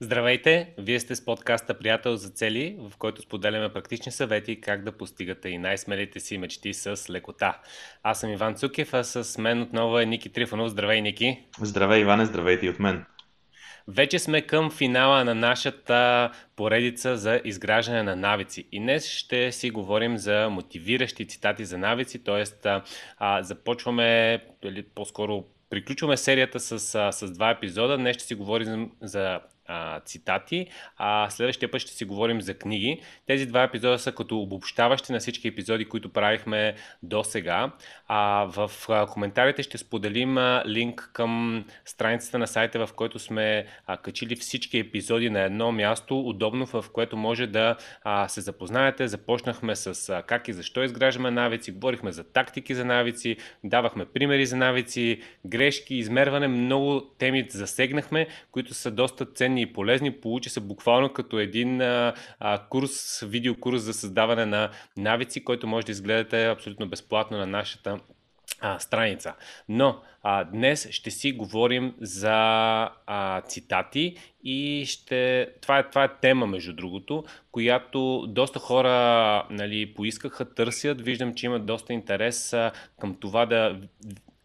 Здравейте! Вие сте с подкаста Приятел за цели, в който споделяме практични съвети как да постигате и най-смелите си мечти с лекота. Аз съм Иван Цукев, а с мен отново е Ники Трифонов. Здравей, Ники! Здравей, Иване! Здравейте и от мен! Вече сме към финала на нашата поредица за изграждане на навици. И днес ще си говорим за мотивиращи цитати за навици, т.е. започваме, или по-скоро приключваме серията с, с два епизода. Днес ще си говорим за цитати, а следващия път ще си говорим за книги. Тези два епизода са като обобщаващи на всички епизоди, които правихме до сега. А, в коментарите ще споделим линк към страницата на сайта, в който сме качили всички епизоди на едно място, удобно, в което може да се запознаете. Започнахме с как и защо изграждаме навици, говорихме за тактики за навици, давахме примери за навици, грешки, измерване, много теми засегнахме, които са доста ценни и полезни. Получи се буквално като един курс, видеокурс за създаване на навици, който може да изгледате абсолютно безплатно на нашата а, страница. Но а, днес ще си говорим за а, цитати и ще... Това е, това е тема, между другото, която доста хора нали, поискаха, търсят. Виждам, че има доста интерес а, към това да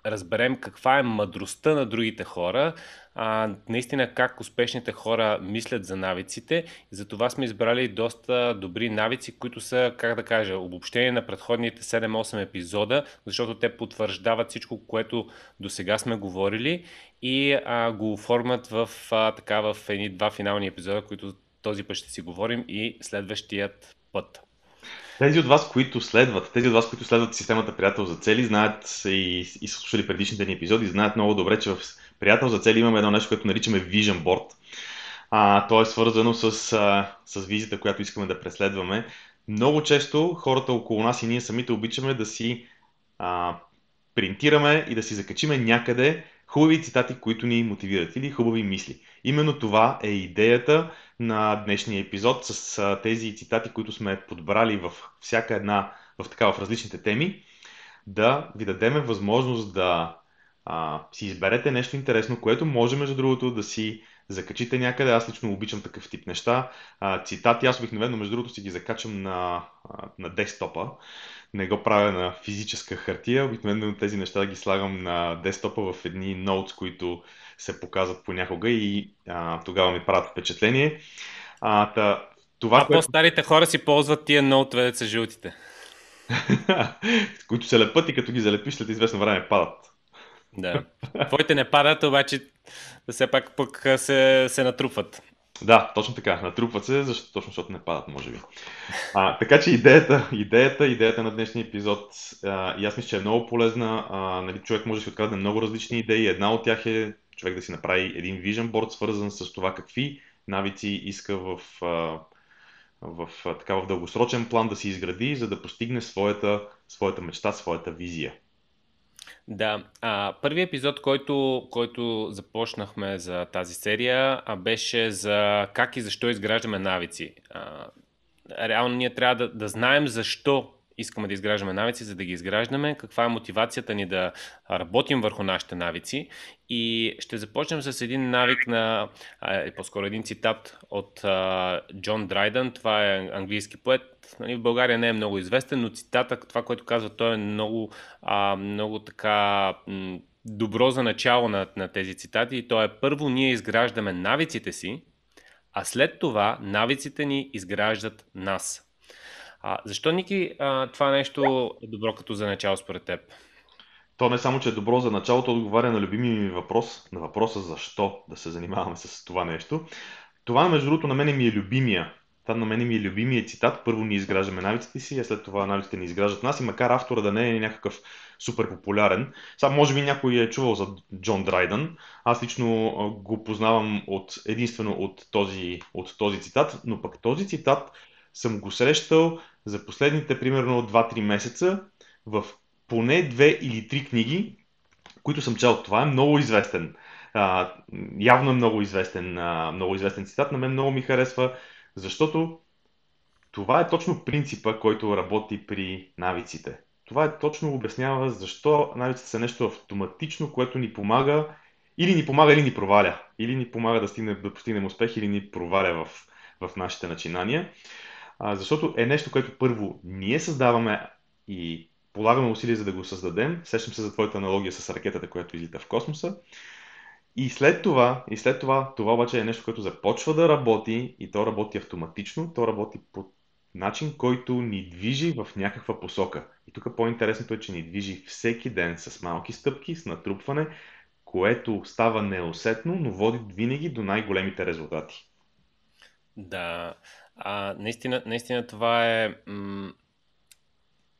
разберем каква е мъдростта на другите хора, а, наистина как успешните хора мислят за навиците. И за това сме избрали доста добри навици, които са, как да кажа, обобщение на предходните 7-8 епизода, защото те потвърждават всичко, което до сега сме говорили и а, го оформят в, а, така, в едни два финални епизода, които този път ще си говорим и следващият път. Тези от вас, които следват, тези от вас, които следват системата Приятел за цели, знаят и, и слушали предишните ни епизоди, знаят много добре, че в Приятел за цели имаме едно нещо, което наричаме Vision Board. А, то е свързано с, а, с визията, която искаме да преследваме. Много често хората около нас и ние самите обичаме да си а, принтираме и да си закачиме някъде хубави цитати, които ни мотивират или хубави мисли. Именно това е идеята на днешния епизод с а, тези цитати, които сме подбрали в всяка една, в така в различните теми, да ви дадеме възможност да а, си изберете нещо интересно, което може, между другото, да си закачите някъде. Аз лично обичам такъв тип неща. А, цитати, аз обикновено, между другото, си ги закачам на, на десктопа. Не го правя на физическа хартия. Обикновено тези неща ги слагам на десктопа в едни ноутс, които се показват понякога и а, тогава ми правят впечатление. А, та, това, а което... по-старите хора си ползват тия ноутове, са жълтите. които се лепат и като ги залепиш след известно време падат. Да. Твоите не падат, обаче все пак пък се, се натрупват. Да, точно така. Натрупват се, защо, точно защото не падат, може би. А, така че идеята, идеята, идеята на днешния епизод, а, и аз мисля, че е много полезна. А, нали, човек може да си открадне много различни идеи. Една от тях е човек да си направи един vision board, свързан с това какви навици иска в, в, в, така, в дългосрочен план да си изгради, за да постигне своята, своята мечта, своята визия. Да, а, първият епизод, който, който започнахме за тази серия, а, беше за как и защо изграждаме навици. А, реално ние трябва да, да знаем защо искаме да изграждаме навици, за да ги изграждаме, каква е мотивацията ни да работим върху нашите навици. И ще започнем с един навик на, а, по-скоро един цитат от а, Джон Драйдън, това е английски поет. Нали, в България не е много известен, но цитата, това, което казва той е много, а, много така добро за начало на, на тези цитати. И то е първо ние изграждаме навиците си, а след това навиците ни изграждат нас. А, защо, Ники, а, това нещо е добро като за начало според теб? То не само, че е добро за началото, отговаря на любимия ми въпрос, на въпроса защо да се занимаваме с това нещо. Това, между другото, на мен ми е любимия. Това на мен ми е любимия цитат. Първо ни изграждаме навиците си, а след това навиците ни изграждат нас. И макар автора да не е някакъв супер популярен, сега може би някой е чувал за Джон Драйдън. Аз лично го познавам от, единствено от този, от този цитат, но пък този цитат съм го срещал за последните примерно 2-3 месеца в поне две или три книги, които съм чел. Това е много известен. А, явно е много известен, а, много известен цитат. На мен много ми харесва, защото това е точно принципа, който работи при навиците. Това е точно обяснява защо навиците са нещо автоматично, което ни помага или ни помага, или ни проваля. Или ни помага да, стигне, да постигнем успех, или ни проваля в, в нашите начинания. А, защото е нещо, което първо ние създаваме и полагаме усилия за да го създадем. Сещам се за твоята аналогия с ракетата, която излита в космоса. И след това, и след това, това обаче е нещо, което започва да работи и то работи автоматично, то работи по начин, който ни движи в някаква посока. И тук по-интересното е, че ни движи всеки ден с малки стъпки, с натрупване, което става неусетно, но води винаги до най-големите резултати. Да, а, наистина, наистина това е... М-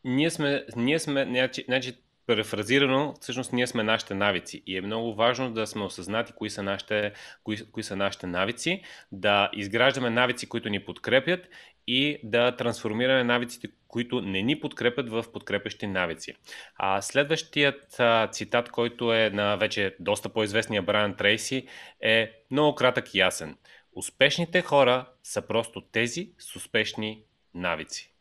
ние сме, ние сме, значи, значи префразирано, всъщност ние сме нашите навици и е много важно да сме осъзнати кои са нашите, кои, кои са нашите навици, да изграждаме навици, които ни подкрепят и да трансформираме навиците, които не ни подкрепят в подкрепещи навици. А следващият а, цитат, който е на вече доста по-известния Брайан Трейси, е много кратък и ясен. Успешните хора са просто тези с успешни навици.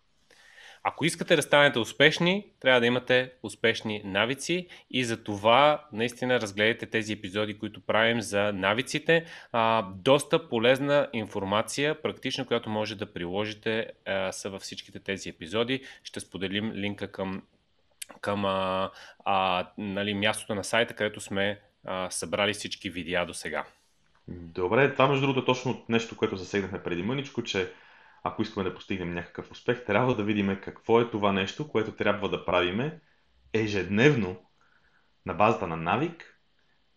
Ако искате да станете успешни, трябва да имате успешни навици и за това наистина разгледайте тези епизоди, които правим за навиците. А, доста полезна информация, практична, която може да приложите а, са във всичките тези епизоди. Ще споделим линка към, към а, а, нали, мястото на сайта, където сме а, събрали всички видеа до сега. Добре, това между другото е точно нещо, което засегнахме преди мъничко, че ако искаме да постигнем някакъв успех, трябва да видим какво е това нещо, което трябва да правиме ежедневно на базата на навик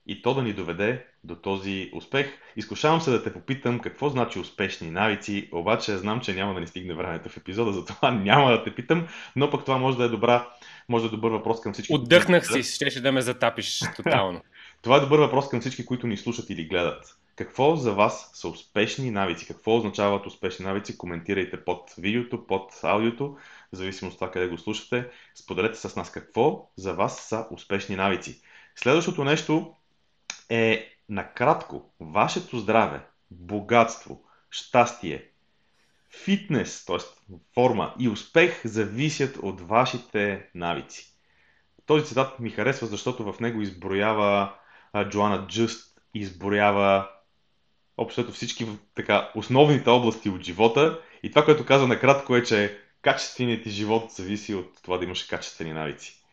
и то да ни доведе до този успех. Изкушавам се да те попитам какво значи успешни навици, обаче знам, че няма да ни стигне времето в епизода, затова няма да те питам, но пък това може да е добра, може да е добър въпрос към всички. Отдъхнах си, ще, ще да ме затапиш тотално. Това е добър въпрос към всички, които ни слушат или гледат. Какво за вас са успешни навици? Какво означават успешни навици? Коментирайте под видеото, под аудиото, в зависимост от това къде го слушате. Споделете с нас какво за вас са успешни навици. Следващото нещо е накратко вашето здраве, богатство, щастие, фитнес, т.е. форма и успех зависят от вашите навици. Този цитат ми харесва, защото в него изброява Джоана Джуст, изброява общо всички така, основните области от живота. И това, което каза накратко е, че качественият ти живот зависи от това да имаш качествени навици.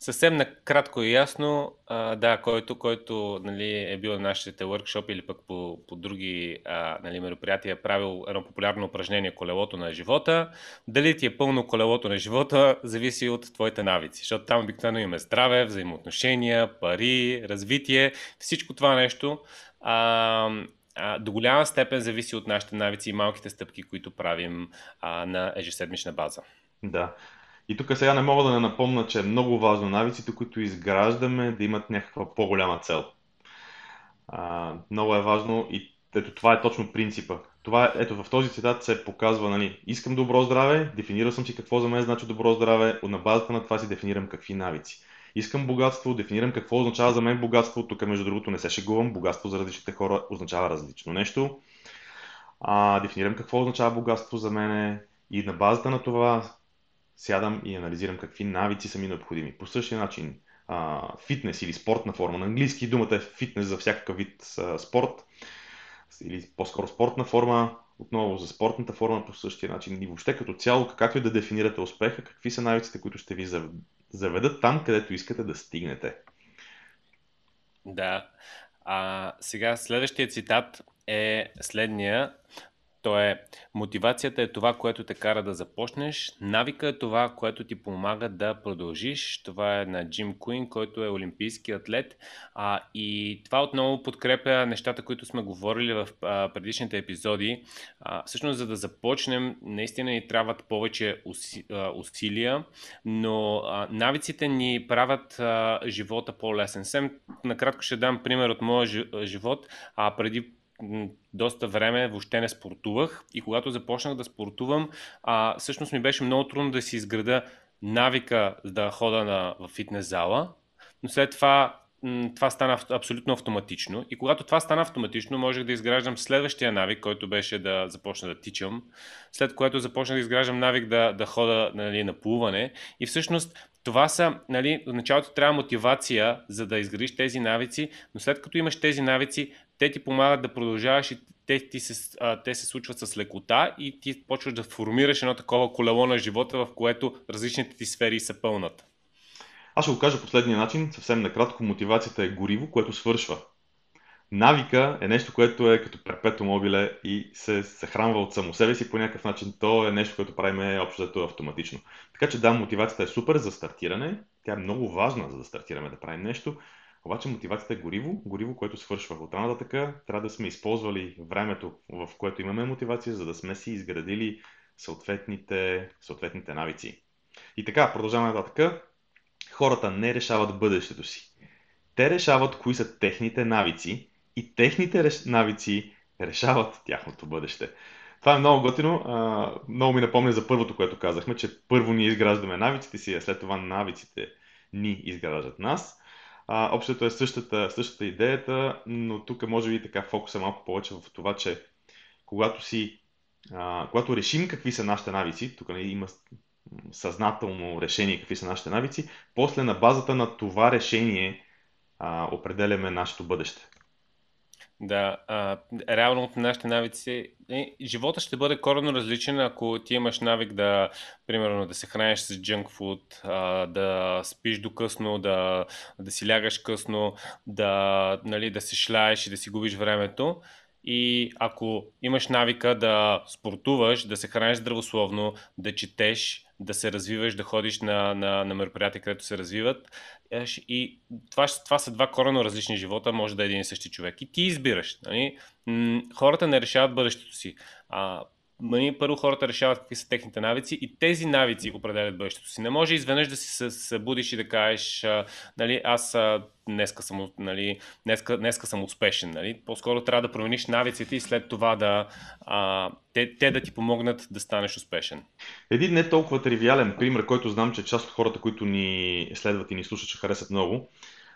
Съвсем накратко и ясно, а, да, който, който нали, е бил на нашите workshop или пък по, по други а, нали, мероприятия е правил едно популярно упражнение колелото на живота. Дали ти е пълно колелото на живота, зависи от твоите навици, защото там обикновено имаме здраве, взаимоотношения, пари, развитие, всичко това нещо а, до голяма степен зависи от нашите навици и малките стъпки, които правим а, на ежеседмична база. Да. И тук сега не мога да не напомня, че е много важно навиците, които изграждаме, да имат някаква по-голяма цел. А, много е важно и ето това е точно принципа. Това, ето в този цитат се показва, нали, искам добро здраве, дефинирал съм си какво за мен значи добро здраве, на базата на това си дефинирам какви навици. Искам богатство, дефинирам какво означава за мен богатство. Тук, между другото, не се шегувам. Богатство за различните хора означава различно нещо. А, дефинирам какво означава богатство за мен и на базата на това сядам и анализирам какви навици са ми необходими. По същия начин, фитнес или спортна форма. На английски думата е фитнес за всякакъв вид спорт или по-скоро спортна форма, отново за спортната форма по същия начин и въобще като цяло, както и да дефинирате успеха, какви са навиците, които ще ви заведат там, където искате да стигнете. Да. А, сега следващия цитат е следния. То е мотивацията е това, което те кара да започнеш, навика е това, което ти помага да продължиш. Това е на Джим Куин, който е олимпийски атлет. А, и това отново подкрепя нещата, които сме говорили в а, предишните епизоди. А, всъщност, за да започнем, наистина ни трябват повече уси, а, усилия, но а, навиците ни правят а, живота по-лесен. Сем, накратко ще дам пример от моя живот. А, преди доста време въобще не спортувах и когато започнах да спортувам, а, всъщност ми беше много трудно да си изграда навика да хода на, в фитнес зала, но след това това стана абсолютно автоматично. И когато това стана автоматично, можех да изграждам следващия навик, който беше да започна да тичам, след което започнах да изграждам навик да, да хода нали, на плуване. И всъщност това са, нали, в началото трябва мотивация, за да изградиш тези навици, но след като имаш тези навици, те ти помагат да продължаваш и те, ти се, а, те се случват с лекота и ти почваш да формираш едно такова колело на живота, в което различните ти сфери са пълнат. Аз ще го кажа последния начин, съвсем накратко. Мотивацията е гориво, което свършва. Навика е нещо, което е като перпето мобиле и се съхранва от само себе си по някакъв начин. То е нещо, което правим общо автоматично. Така че да, мотивацията е супер за стартиране. Тя е много важна, за да стартираме да правим нещо. Обаче мотивацията е гориво, гориво, което свършва. От рана така трябва да сме използвали времето, в което имаме мотивация, за да сме си изградили съответните, съответните навици. И така, продължаваме нататък. Хората не решават бъдещето си. Те решават кои са техните навици и техните реш... навици решават тяхното бъдеще. Това е много готино. много ми напомня за първото, което казахме, че първо ние изграждаме навиците си, а след това навиците ни изграждат нас. А, общото е същата, същата идеята, но тук може би така фокус е малко повече в това, че когато си, а, когато решим какви са нашите навици, тук нали, има съзнателно решение какви са нашите навици, после на базата на това решение а, определяме нашето бъдеще. Да, а, реално от нашите навици, е, живота ще бъде коренно различен, ако ти имаш навик да, примерно, да се храниш с junk food, а, да спиш до късно, да, да си лягаш късно, да, нали, да се шляеш и да си губиш времето. И ако имаш навика да спортуваш, да се храниш здравословно, да четеш, да се развиваш, да ходиш на, на, на мероприятия, където се развиват. И това, това са два корено различни живота, може да е един и същи човек. И ти избираш. Нали? Хората не решават бъдещето си. А, Мани, първо хората решават какви са техните навици и тези навици определят бъдещето си. Не може изведнъж да си събудиш и да кажеш, нали, аз днеска съм, нали, днеска, днеска съм успешен. Нали? По-скоро трябва да промениш навиците и след това да, а, те, те да ти помогнат да станеш успешен. Един не толкова тривиален пример, който знам, че част от хората, които ни следват и ни слушат, ще харесат много,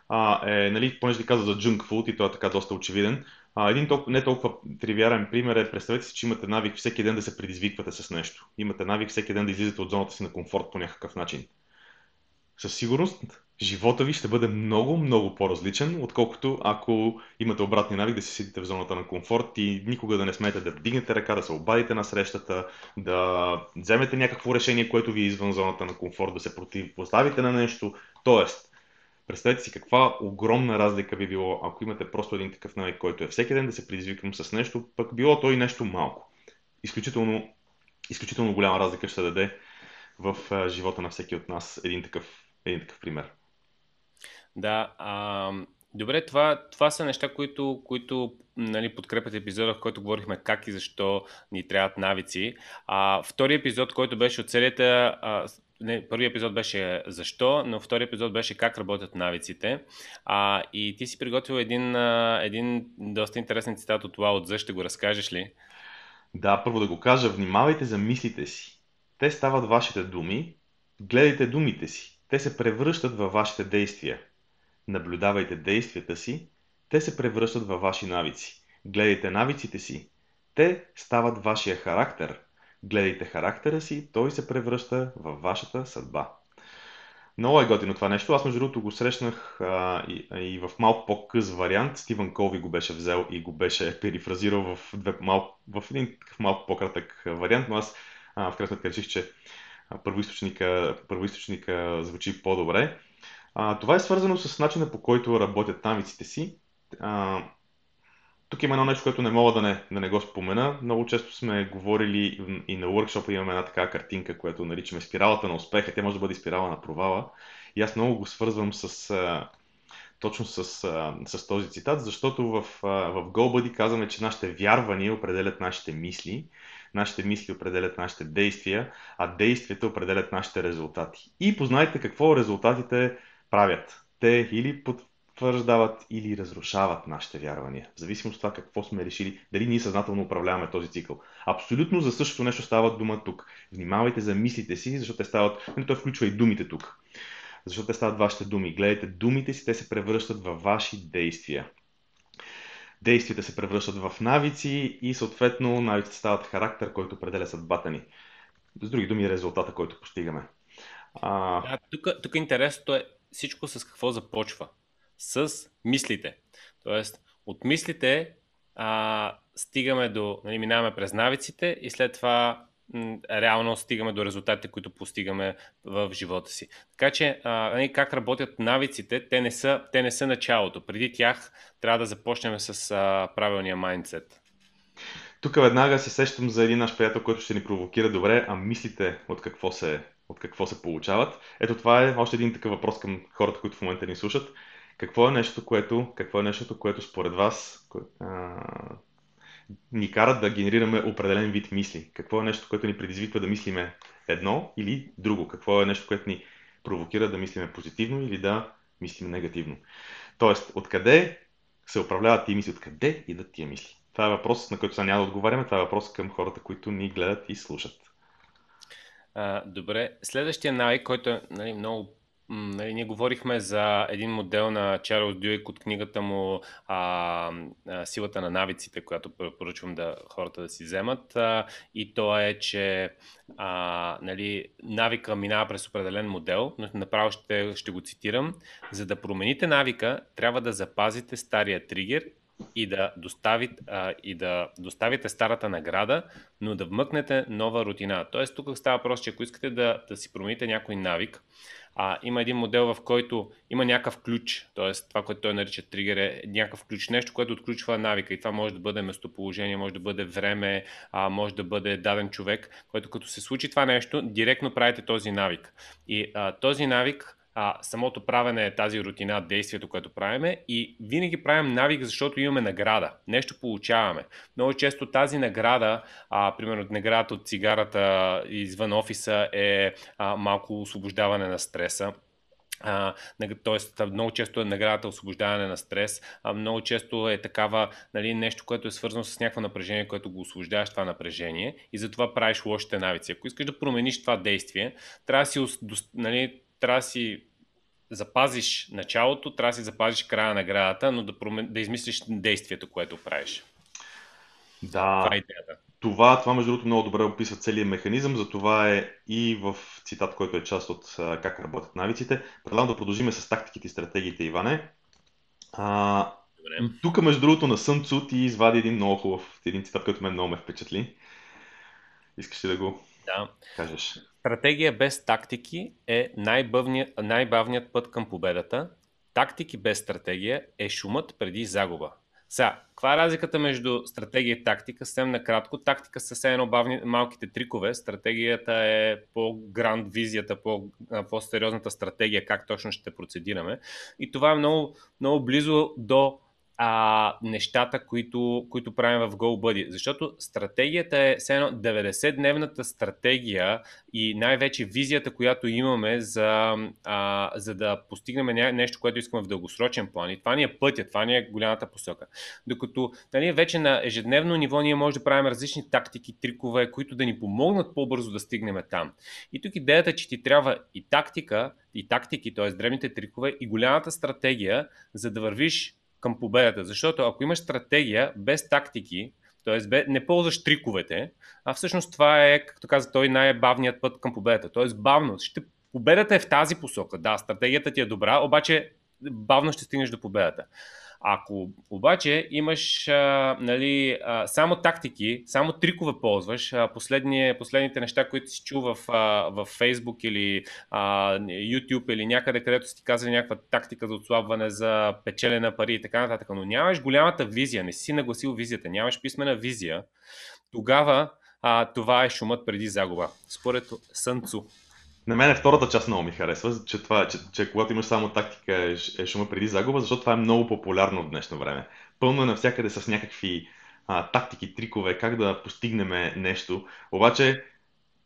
а, е, нали, понеже ти каза за junk food и това е така доста очевиден, а, един толкова, не толкова тривиален пример е, представете си, че имате навик всеки ден да се предизвиквате с нещо. Имате навик всеки ден да излизате от зоната си на комфорт по някакъв начин. Със сигурност, живота ви ще бъде много, много по-различен, отколкото ако имате обратния навик да си седите в зоната на комфорт и никога да не смеете да вдигнете ръка, да се обадите на срещата, да вземете някакво решение, което ви е извън зоната на комфорт, да се противопоставите на нещо. Тоест, Представете си каква огромна разлика би било, ако имате просто един такъв навик, който е всеки ден да се предизвикам с нещо, пък било то и нещо малко. Изключително, изключително голяма разлика ще даде в живота на всеки от нас един такъв, един такъв пример. Да, а, добре, това, това са неща, които, които нали, подкрепят епизода, в който говорихме как и защо ни трябват навици. А, втори епизод, който беше от серията, а, не, първият епизод беше защо, но вторият епизод беше как работят навиците. А, и ти си приготвил един, един доста интересен цитат от Лао Цзъ, ще го разкажеш ли? Да, първо да го кажа. Внимавайте за мислите си. Те стават вашите думи. Гледайте думите си. Те се превръщат във вашите действия. Наблюдавайте действията си. Те се превръщат във ваши навици. Гледайте навиците си. Те стават вашия характер – Гледайте характера си, той се превръща във вашата съдба. Много е готино това нещо. Аз между другото го срещнах а, и, и в малко по-къс вариант. Стивън Колви го беше взел и го беше перифразирал в, две, мал, в един такъв малко по-кратък вариант, но аз а, в крайна сметка реших, че първоисточника, първоисточника звучи по-добре. А, това е свързано с начина по който работят навиците си. А, тук има едно нещо, което не мога да не, да не го спомена. Много често сме говорили и на workshop имаме една такава картинка, която наричаме спиралата на успеха. Тя може да бъде спирала на провала. И аз много го свързвам с, точно с, с този цитат, защото в, в GoBuddy казваме, че нашите вярвания определят нашите мисли, нашите мисли определят нашите действия, а действията определят нашите резултати. И познайте какво резултатите правят. Те или потвърждават или разрушават нашите вярвания. В зависимост от това какво сме решили, дали ние съзнателно управляваме този цикъл. Абсолютно за същото нещо става дума тук. Внимавайте за мислите си, защото те стават, но той включва и думите тук. Защото те стават вашите думи. Гледайте думите си, те се превръщат във ваши действия. Действията се превръщат в навици и съответно навиците стават характер, който определя съдбата ни. С други думи, резултата, който постигаме. А... Да, тук, тук интересното е всичко с какво започва. С мислите. Тоест, от мислите а, стигаме до, нали, минаваме през навиците и след това м, реално стигаме до резултатите, които постигаме в живота си. Така че, а, нали, как работят навиците, те не, са, те не са началото. Преди тях трябва да започнем с а, правилния майндсет. Тук веднага се сещам за един наш приятел, който ще ни провокира добре, а мислите от какво се, от какво се получават. Ето това е още един такъв въпрос към хората, които в момента ни слушат. Какво е нещо, което, какво е нещото, което според вас а, ни карат да генерираме определен вид мисли? Какво е нещо, което ни предизвиква да мислиме едно или друго? Какво е нещо, което ни провокира да мислиме позитивно или да мислим негативно? Тоест, откъде се управляват тия мисли, откъде идат тия мисли? Това е въпрос, на който сега няма да отговаряме, това е въпрос към хората, които ни гледат и слушат. А, добре, следващия навик, който е нали, много Нали, ние говорихме за един модел на Чарлз Дюйк от книгата му а, Силата на навиците, която препоръчвам да хората да си вземат. А, и то е, че а, нали, навика минава през определен модел, но направо ще, ще го цитирам. За да промените навика, трябва да запазите стария тригер и да, доставите, а, и да доставите старата награда, но да вмъкнете нова рутина. Тоест, тук става въпрос, че ако искате да, да си промените някой навик, а, има един модел, в който има някакъв ключ, т.е. това, което той нарича тригер е някакъв ключ, нещо, което отключва навика и това може да бъде местоположение, може да бъде време, а, може да бъде даден човек, който като се случи това нещо, директно правите този навик. И а, този навик а, самото правене е тази рутина, действието, което правиме и винаги правим навик, защото имаме награда. Нещо получаваме. Много често тази награда, а, примерно наградата от цигарата извън офиса е а, малко освобождаване на стреса. Тоест, много често е наградата освобождаване на стрес, а много често е такава нали, нещо, което е свързано с някакво напрежение, което го освобождаваш това напрежение и затова правиш лошите навици. Ако искаш да промениш това действие, трябва да си нали, трябва да си запазиш началото, трябва да си запазиш края на наградата, но да, промен... да измислиш действието, което правиш. Да. Това е идеята. Това, това, между другото, много добре описва целият механизъм, за това е и в цитат, който е част от а, как работят навиците. Предлагам да продължим с тактиките и стратегиите, Иване. А, тук, между другото, на Сън Цу ти извади един много хубав, един цитат, който мен много ме впечатли. Искаш ли да го да. кажеш? Стратегия без тактики е най-бавният, най-бавният път към победата. Тактики без стратегия е шумът преди загуба. Сега, каква е разликата между стратегия и тактика? Съвсем накратко. Тактика са все едно бавни, малките трикове. Стратегията е по-гранд визията, по, по-сериозната стратегия, как точно ще процедираме. И това е много, много близо до а, нещата, които, които правим в GoBuddy. Защото стратегията е все едно 90-дневната стратегия и най-вече визията, която имаме за, а, за да постигнем нещо, което искаме в дългосрочен план. И това ни е пътя, това ни е голямата посока. Докато нали, вече на ежедневно ниво ние може да правим различни тактики, трикове, които да ни помогнат по-бързо да стигнем там. И тук идеята е, че ти трябва и тактика, и тактики, т.е. древните трикове, и голямата стратегия, за да вървиш към победата. Защото ако имаш стратегия без тактики, т.е. не ползваш триковете, а всъщност това е, както каза той, най-бавният път към победата. Т.е. бавно. Ще, победата е в тази посока. Да, стратегията ти е добра, обаче бавно ще стигнеш до победата. Ако обаче имаш а, нали, а, само тактики, само трикове ползваш, а, последни, последните неща, които си чул в, а, в Facebook или а, YouTube или някъде, където си ти казали някаква тактика за отслабване, за печелене на пари и така нататък, но нямаш голямата визия, не си нагласил визията, нямаш писмена визия, тогава а, това е шумът преди загуба. Според Сънцу. На мен е втората част много ми харесва, че, това, че, че когато имаш само тактика е, е шума преди загуба, защото това е много популярно в днешно време. Пълно е навсякъде с някакви а, тактики, трикове, как да постигнем нещо. Обаче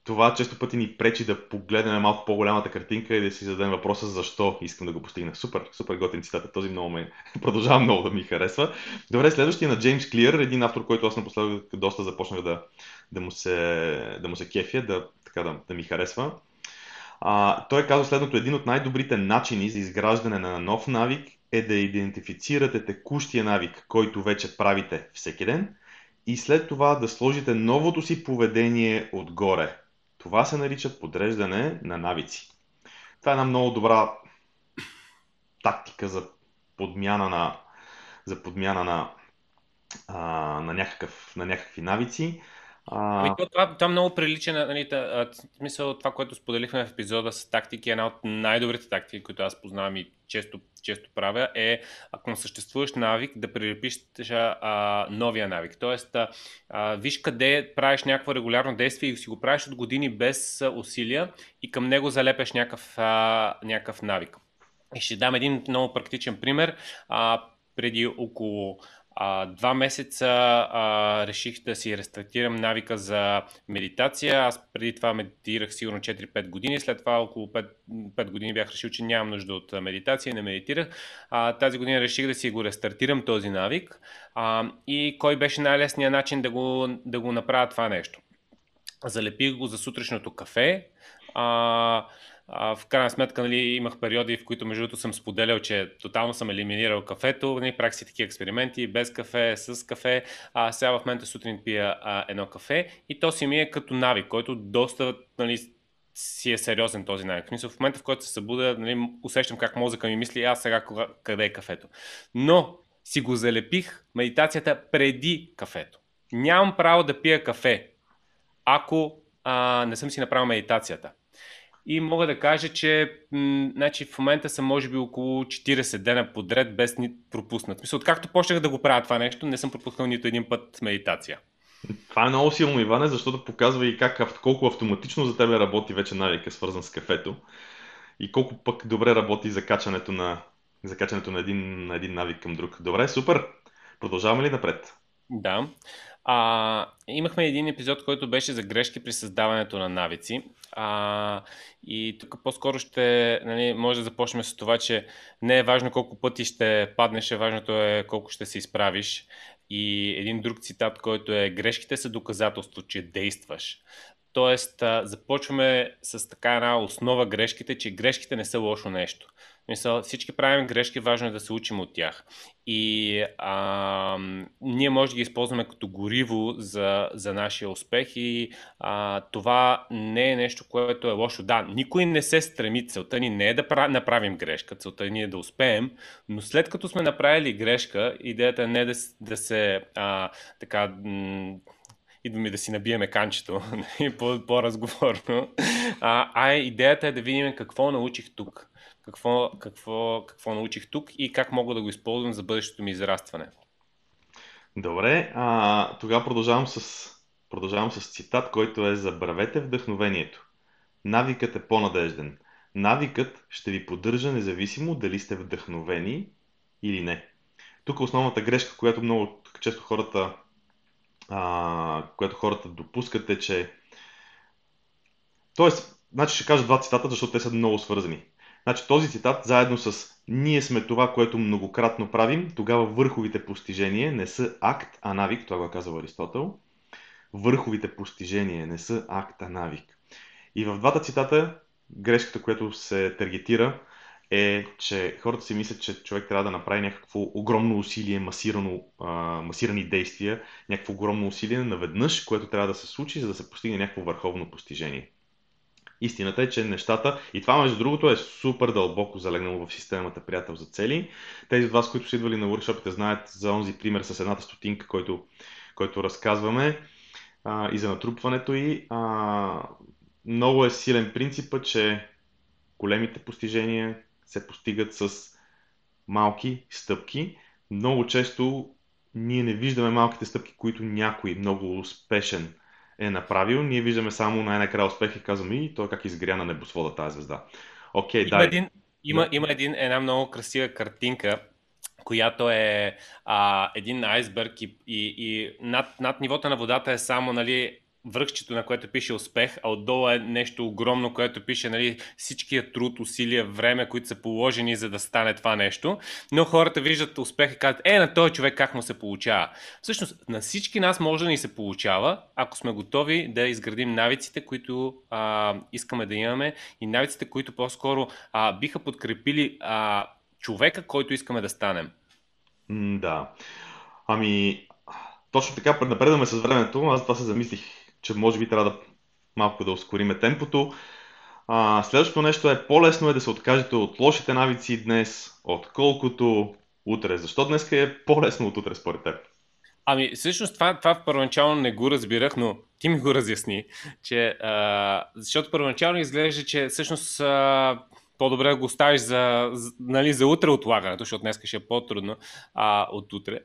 това често пъти ни пречи да погледнем малко по-голямата картинка и да си зададем въпроса защо искам да го постигна. Супер, супер готин цитат. Този много ме продължава много да ми харесва. Добре, следващия на Джеймс Клиър, един автор, който аз напоследък доста започнах да, да, му се, да му се кефя, да, така, да, да ми харесва. А, той казал следното, един от най-добрите начини за изграждане на нов навик е да идентифицирате текущия навик, който вече правите всеки ден и след това да сложите новото си поведение отгоре. Това се нарича подреждане на навици. Това е една много добра тактика за подмяна на, за подмяна на, а, на, някакъв, на някакви навици. А... Ами, това, това много прилича на нали, та, това, което споделихме в епизода с тактики, една от най-добрите тактики, които аз познавам и често, често правя, е ако съществуваш навик, да прилепиш а, новия навик. Тоест, а, а, виж къде правиш някакво регулярно действие и си го правиш от години без усилия и към него залепяш някакъв, а, някакъв навик. И ще дам един много практичен пример. А, преди около а, два месеца а, реших да си рестартирам навика за медитация. Аз преди това медитирах сигурно 4-5 години, след това около 5, 5 години бях решил, че нямам нужда от медитация и не медитирах. А, тази година реших да си го рестартирам този навик. А, и кой беше най-лесният начин да го, да го направя това нещо? Залепих го за сутрешното кафе. А, а, в крайна сметка нали, имах периоди, в които между другото съм споделял, че тотално съм елиминирал кафето. Нали, правих си такива експерименти, без кафе, с кафе. А сега в момента сутрин пия а, едно кафе и то си ми е като навик, който доста нали, си е сериозен този навик. В в момента, в който се събуда, нали, усещам как мозъка ми мисли, аз сега кога, къде е кафето. Но си го залепих медитацията преди кафето. Нямам право да пия кафе, ако а, не съм си направил медитацията. И мога да кажа, че м- значи в момента съм може би около 40 дена подред без ни пропуснат. Мисля, откакто почнах да го правя това нещо, не съм пропуснал нито един път медитация. Това е много силно, Иване, защото показва и как, колко автоматично за тебе работи вече навика, свързан с кафето. И колко пък добре работи закачането на, закачането на, един, на един навик към друг. Добре, супер! Продължаваме ли напред? Да. А, имахме един епизод, който беше за грешки при създаването на навици. А, и тук по-скоро ще, нали, може да започнем с това, че не е важно колко пъти ще паднеш, е важното е колко ще се изправиш. И един друг цитат, който е грешките са доказателство, че действаш. Тоест, започваме с така една основа грешките, че грешките не са лошо нещо. Мисъл, всички правим грешки, важно е да се учим от тях. И а, ние може да ги използваме като гориво за, за нашия успех и а, това не е нещо, което е лошо. Да, никой не се стреми, целта ни не е да направим грешка, целта ни е да успеем, но след като сме направили грешка, идеята не е да, да се а, така идва ми да си набиеме канчето, нали, по-разговорно. А, а идеята е да видим какво научих тук какво, какво, какво научих тук и как мога да го използвам за бъдещето ми израстване. Добре, тогава продължавам с, продължавам с цитат, който е Забравете вдъхновението. Навикът е по-надежден. Навикът ще ви поддържа независимо дали сте вдъхновени или не. Тук основната грешка, която много често хората, а, която хората допускат е, че Тоест, значи ще кажа два цитата, защото те са много свързани. Значи този цитат, заедно с ние сме това, което многократно правим, тогава върховите постижения не са акт, а навик, това го казва Аристотел. Върховите постижения не са акт, а навик. И в двата цитата грешката, която се таргетира, е, че хората си мислят, че човек трябва да направи някакво огромно усилие, масирано, а, масирани действия, някакво огромно усилие наведнъж, което трябва да се случи, за да се постигне някакво върховно постижение. Истината е, че нещата, и това между другото е супер дълбоко залегнало в системата приятел за цели. Тези от вас, които са идвали на workshopите, знаят за онзи пример с едната стотинка, който, който разказваме а, и за натрупването и а, много е силен принципът, че големите постижения се постигат с малки стъпки. Много често ние не виждаме малките стъпки, които някой много успешен е направил. Ние виждаме само най-накрая успех и казваме и той как изгря на небосвода тази звезда. Окей, okay, има, един, има, да. има един, една много красива картинка, която е а, един айсберг и, и, и над, над нивото на водата е само нали, връхчето, на което пише успех, а отдолу е нещо огромно, което пише нали, всичкия труд, усилия, време, които са положени за да стане това нещо. Но хората виждат успех и казват, е, на този човек как му се получава. Всъщност, на всички нас може да ни се получава, ако сме готови да изградим навиците, които а, искаме да имаме и навиците, които по-скоро а, биха подкрепили а, човека, който искаме да станем. Да. Ами, точно така, напредваме с времето. Аз това се замислих, че може би трябва да малко да ускориме темпото. А, следващото нещо е по-лесно е да се откажете от лошите навици днес, отколкото утре. Защо днес е по-лесно от утре според теб? Ами, всъщност това, това първоначално не го разбирах, но ти ми го разясни, че, а, защото първоначално изглежда, че всъщност а, по-добре го оставиш за, за, нали, за утре отлагането, защото днес ще е по-трудно а, от утре.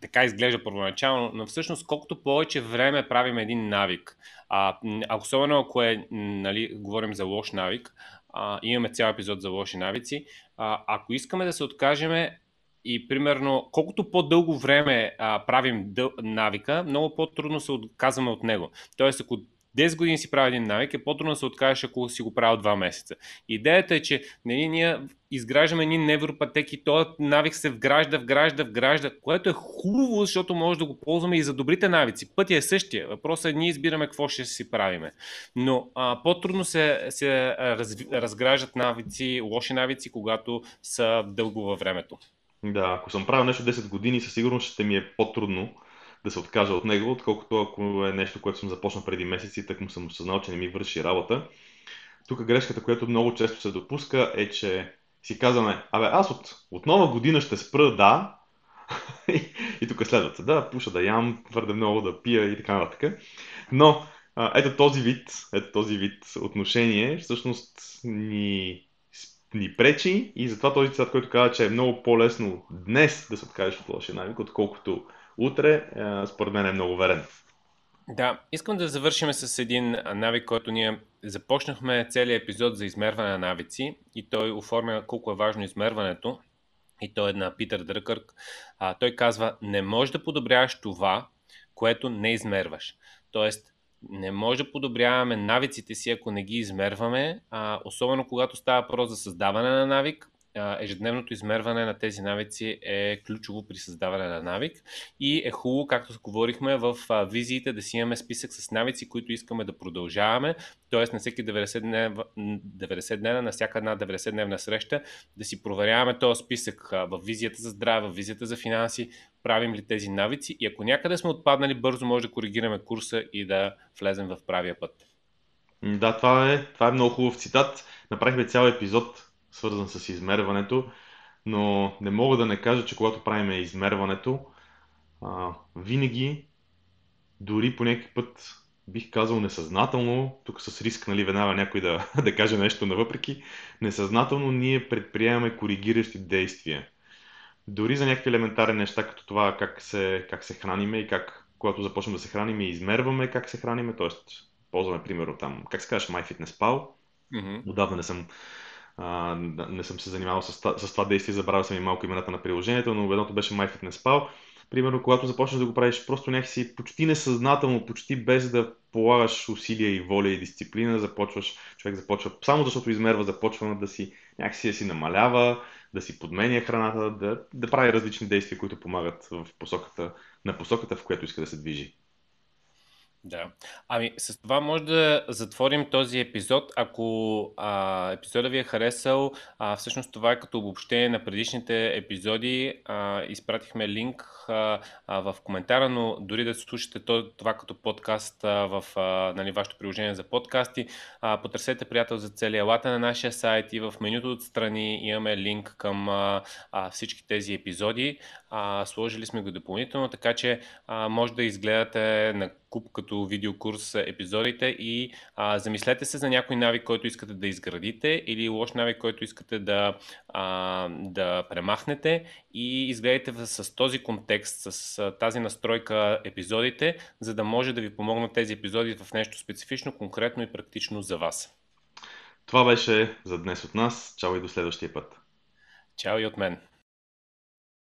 Така изглежда първоначално, но всъщност колкото повече време правим един навик, а, особено ако е, нали, говорим за лош навик, а, имаме цял епизод за лоши навици, а, ако искаме да се откажеме и примерно, колкото по-дълго време а, правим дъл... навика, много по-трудно се отказваме от него. Тоест, ако 10 години си прави един навик, е по-трудно да се откажеш, ако си го правил 2 месеца. Идеята е, че нали, ние изграждаме ни невропатеки, този навик се вгражда, вгражда, вгражда, което е хубаво, защото може да го ползваме и за добрите навици. Пътя е същия. Въпросът е ние избираме какво ще си правиме. Но а, по-трудно се, се разви, разграждат навици, лоши навици, когато са дълго във времето. Да, ако съм правил нещо 10 години, със сигурност ще ми е по-трудно да се откажа от него, отколкото ако е нещо, което съм започнал преди месеци, так му съм осъзнал, че не ми върши работа. Тук грешката, която много често се допуска е, че си казваме, абе аз от, от нова година ще спра, да, и, и тук следват, да, пуша да ям, твърде много да пия и така нататък. Но ето този вид, ето този вид отношение всъщност ни ни пречи и затова този цитат, който казва, че е много по-лесно днес да се откажеш от лошия навик, отколкото утре, според мен е много верен. Да, искам да завършим с един навик, който ние започнахме целият епизод за измерване на навици и той оформя колко е важно измерването. И той е на Питър Дръкърк. А, той казва, не можеш да подобряваш това, което не измерваш. Тоест, не може да подобряваме навиците си, ако не ги измерваме, а, особено когато става въпрос за създаване на навик, ежедневното измерване на тези навици е ключово при създаване на навик и е хубаво, както говорихме, в визиите да си имаме списък с навици, които искаме да продължаваме, т.е. на всеки 90 дневна, 90 дневна, на всяка една 90 дневна среща, да си проверяваме този списък в визията за здраве, в визията за финанси, правим ли тези навици и ако някъде сме отпаднали, бързо може да коригираме курса и да влезем в правия път. Да, това е, това е много хубав цитат. Направихме цял епизод свързан с измерването, но не мога да не кажа, че когато правим измерването, а, винаги, дори по някакъв път, бих казал несъзнателно, тук с риск, нали, веднага някой да, да каже нещо навъпреки, несъзнателно ние предприемаме коригиращи действия. Дори за някакви елементарни неща, като това как се, как се храниме и как, когато започнем да се храним, измерваме как се храниме, т.е. ползваме примерно там, как се казваш, MyFitnessPal. Mm-hmm. Отдавна не съм не съм се занимавал с, с това действие, забравял съм и малко имената на приложението, но едното беше MyFitnessPal. Примерно, когато започнеш да го правиш просто някакси почти несъзнателно, почти без да полагаш усилия и воля и дисциплина, започваш, човек започва, само защото измерва, започва да си някакси да си намалява, да си подменя храната, да, да прави различни действия, които помагат в посоката, на посоката, в която иска да се движи. Да. Ами, с това може да затворим този епизод. Ако а, епизода ви е харесал, а, всъщност това е като обобщение на предишните епизоди. А, изпратихме линк а, а, в коментара, но дори да слушате това като подкаст а, в а, нали, вашето приложение за подкасти, а, потърсете приятел за целия лата на нашия сайт и в менюто отстрани имаме линк към а, а, всички тези епизоди. А, сложили сме го допълнително, така че а, може да изгледате на куп като видеокурс епизодите и а, замислете се за някой навик, който искате да изградите или лош навик, който искате да, а, да премахнете и изгледайте с този контекст, с тази настройка епизодите, за да може да ви помогнат тези епизоди в нещо специфично, конкретно и практично за вас. Това беше за днес от нас. Чао и до следващия път. Чао и от мен.